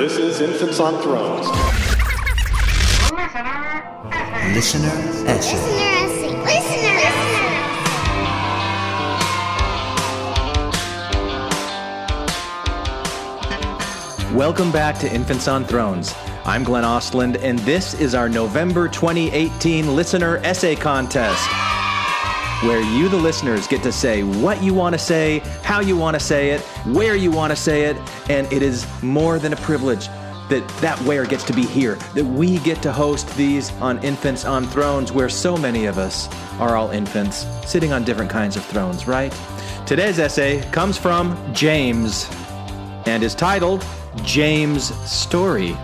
This is Infants on Thrones. Listener essay. Listener, listener, listener. Welcome back to Infants on Thrones. I'm Glenn Ostlund, and this is our November 2018 Listener Essay Contest, where you, the listeners, get to say what you want to say, how you want to say it, where you want to say it, and it is more than a privilege that that where gets to be here, that we get to host these on Infants on Thrones, where so many of us are all infants sitting on different kinds of thrones, right? Today's essay comes from James and is titled James' Story.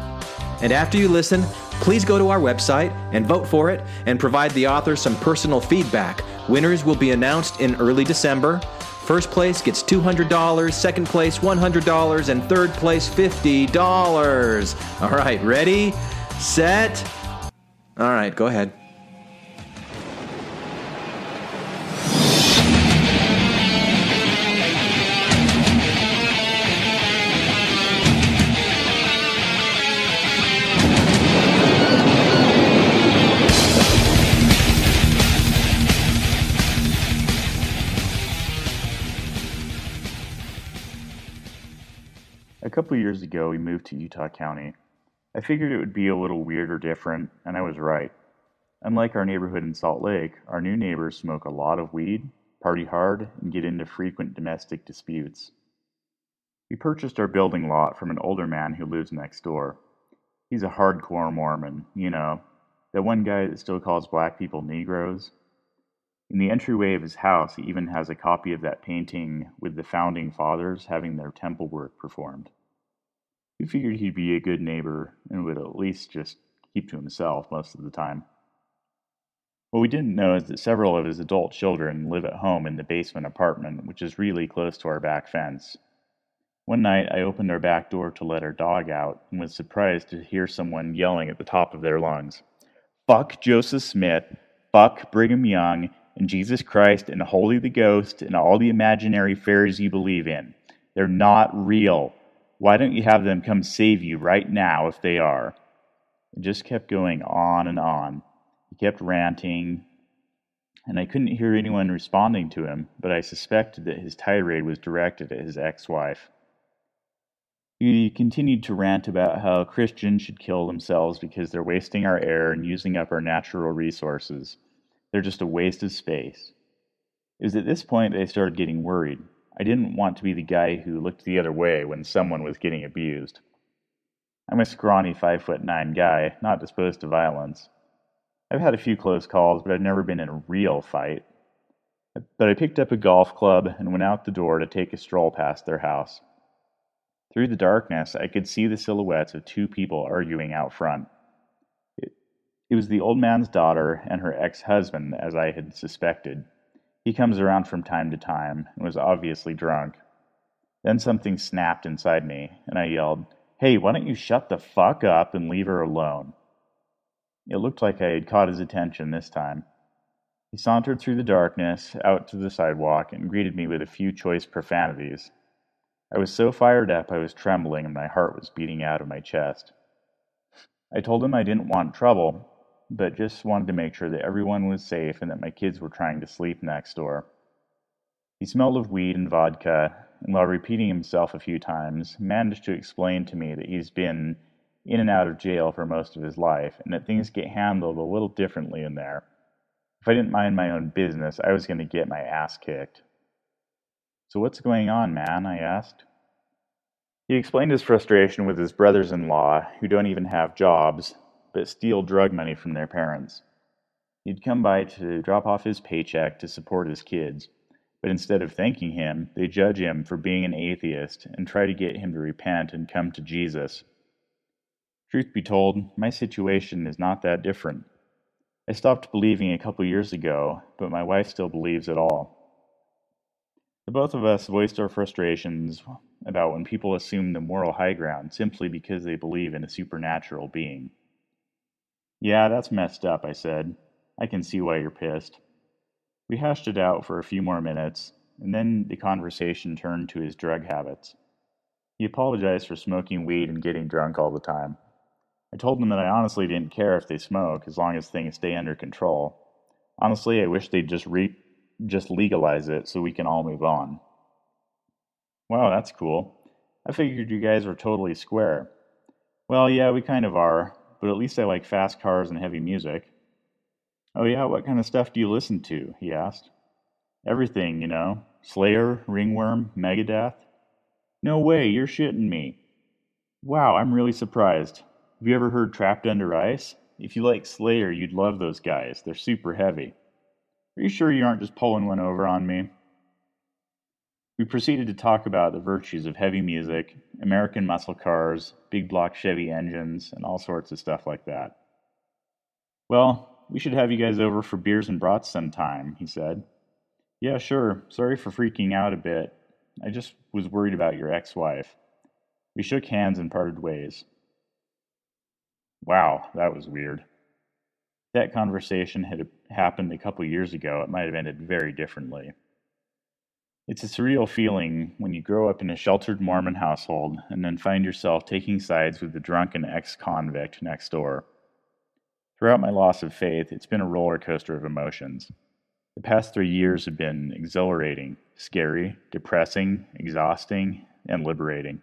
And after you listen, please go to our website and vote for it and provide the author some personal feedback. Winners will be announced in early December. First place gets $200, second place $100, and third place $50. All right, ready, set. All right, go ahead. A couple years ago, we moved to Utah County. I figured it would be a little weird or different, and I was right. Unlike our neighborhood in Salt Lake, our new neighbors smoke a lot of weed, party hard, and get into frequent domestic disputes. We purchased our building lot from an older man who lives next door. He's a hardcore Mormon, you know, that one guy that still calls black people Negroes. In the entryway of his house, he even has a copy of that painting with the founding fathers having their temple work performed. We figured he'd be a good neighbor and would at least just keep to himself most of the time. What we didn't know is that several of his adult children live at home in the basement apartment, which is really close to our back fence. One night, I opened our back door to let our dog out and was surprised to hear someone yelling at the top of their lungs Fuck Joseph Smith, fuck Brigham Young, and Jesus Christ, and Holy the Ghost, and all the imaginary fairies you believe in. They're not real. Why don't you have them come save you right now if they are? It just kept going on and on. He kept ranting, and I couldn't hear anyone responding to him, but I suspected that his tirade was directed at his ex wife. He continued to rant about how Christians should kill themselves because they're wasting our air and using up our natural resources. They're just a waste of space. It was at this point that I started getting worried. I didn't want to be the guy who looked the other way when someone was getting abused. I'm a scrawny five foot nine guy, not disposed to violence. I've had a few close calls, but I've never been in a real fight. But I picked up a golf club and went out the door to take a stroll past their house. Through the darkness, I could see the silhouettes of two people arguing out front. It, it was the old man's daughter and her ex husband, as I had suspected. He comes around from time to time and was obviously drunk. Then something snapped inside me, and I yelled, Hey, why don't you shut the fuck up and leave her alone? It looked like I had caught his attention this time. He sauntered through the darkness, out to the sidewalk, and greeted me with a few choice profanities. I was so fired up I was trembling and my heart was beating out of my chest. I told him I didn't want trouble, but just wanted to make sure that everyone was safe and that my kids were trying to sleep next door. He smelled of weed and vodka, and while repeating himself a few times, managed to explain to me that he's been in and out of jail for most of his life, and that things get handled a little differently in there. If I didn't mind my own business, I was going to get my ass kicked. So, what's going on, man? I asked. He explained his frustration with his brothers in law, who don't even have jobs, but steal drug money from their parents. He'd come by to drop off his paycheck to support his kids, but instead of thanking him, they judge him for being an atheist and try to get him to repent and come to Jesus. Truth be told, my situation is not that different. I stopped believing a couple years ago, but my wife still believes it all. The both of us voiced our frustrations about when people assume the moral high ground simply because they believe in a supernatural being. Yeah, that's messed up, I said. I can see why you're pissed. We hashed it out for a few more minutes, and then the conversation turned to his drug habits. He apologized for smoking weed and getting drunk all the time. I told him that I honestly didn't care if they smoke as long as things stay under control. Honestly, I wish they'd just re- just legalize it so we can all move on. Wow, that's cool. I figured you guys were totally square. Well, yeah, we kind of are, but at least I like fast cars and heavy music. Oh, yeah, what kind of stuff do you listen to? he asked. Everything, you know. Slayer, Ringworm, Megadeth. No way, you're shitting me. Wow, I'm really surprised. Have you ever heard Trapped Under Ice? If you like Slayer, you'd love those guys. They're super heavy. Are you sure you aren't just pulling one over on me? We proceeded to talk about the virtues of heavy music, American muscle cars, big block Chevy engines, and all sorts of stuff like that. Well, we should have you guys over for beers and brats sometime, he said. Yeah, sure. Sorry for freaking out a bit. I just was worried about your ex wife. We shook hands and parted ways. Wow, that was weird. If that conversation had happened a couple years ago, it might have ended very differently. It's a surreal feeling when you grow up in a sheltered Mormon household and then find yourself taking sides with the drunken ex convict next door. Throughout my loss of faith, it's been a roller coaster of emotions. The past three years have been exhilarating, scary, depressing, exhausting, and liberating.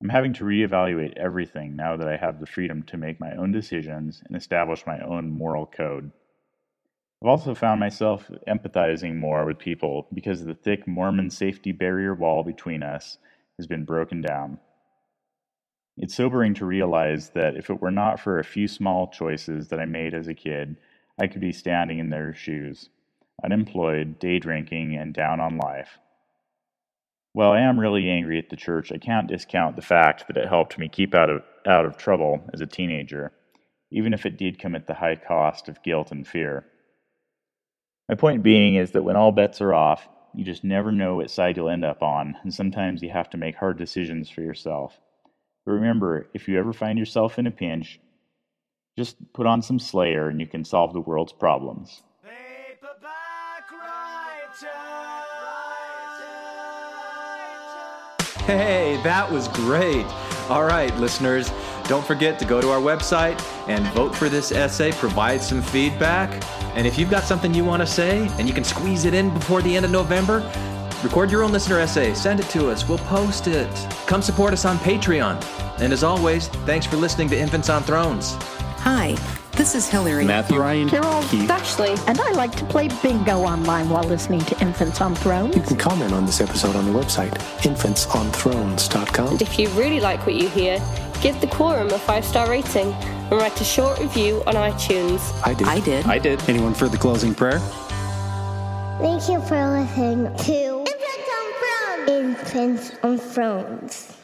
I'm having to reevaluate everything now that I have the freedom to make my own decisions and establish my own moral code. I've also found myself empathizing more with people because the thick Mormon safety barrier wall between us has been broken down. It's sobering to realize that if it were not for a few small choices that I made as a kid, I could be standing in their shoes, unemployed, day drinking, and down on life. While I am really angry at the church, I can't discount the fact that it helped me keep out of, out of trouble as a teenager, even if it did come at the high cost of guilt and fear. My point being is that when all bets are off, you just never know what side you'll end up on, and sometimes you have to make hard decisions for yourself. But remember, if you ever find yourself in a pinch, just put on some Slayer and you can solve the world's problems. Hey, that was great. All right, listeners, don't forget to go to our website and vote for this essay, provide some feedback. And if you've got something you want to say and you can squeeze it in before the end of November, record your own listener essay, send it to us, we'll post it. Come support us on Patreon. And as always, thanks for listening to Infants on Thrones. Hi, this is Hillary. Matthew. Ryan, Carol, Keith. Ashley, and I like to play bingo online while listening to Infants on Thrones. You can comment on this episode on the website, infantsonthrones.com. If you really like what you hear, give the Quorum a five star rating and write a short review on iTunes. I did. I did. I did. Anyone for the closing prayer? Thank you for listening to Infants on Thrones. Infants on Thrones.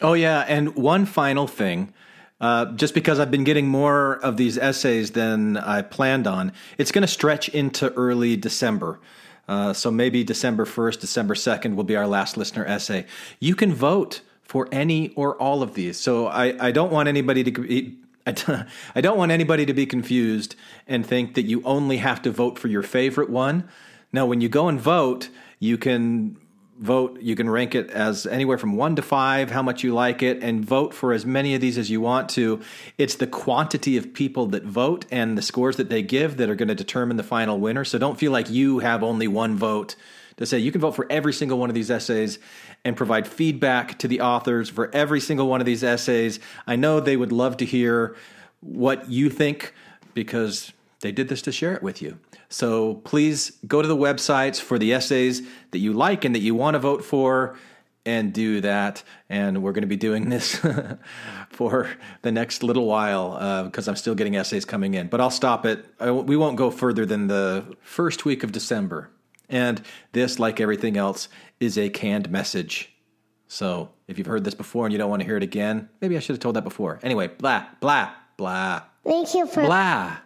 Oh, yeah. And one final thing. Uh, just because I've been getting more of these essays than I planned on, it's going to stretch into early December. Uh, so maybe December 1st, December 2nd will be our last listener essay. You can vote for any or all of these. So I, I don't want anybody to. I don't want anybody to be confused and think that you only have to vote for your favorite one. Now, when you go and vote, you can vote you can rank it as anywhere from 1 to 5 how much you like it and vote for as many of these as you want to. It's the quantity of people that vote and the scores that they give that are going to determine the final winner. So don't feel like you have only one vote to say you can vote for every single one of these essays and provide feedback to the authors for every single one of these essays. I know they would love to hear what you think because they did this to share it with you so please go to the websites for the essays that you like and that you want to vote for and do that. And we're going to be doing this for the next little while because uh, I'm still getting essays coming in. But I'll stop it. We won't go further than the first week of December. And this, like everything else, is a canned message. So if you've heard this before and you don't want to hear it again, maybe I should have told that before. Anyway, blah, blah, blah. Thank you for Blah.